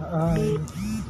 Hi.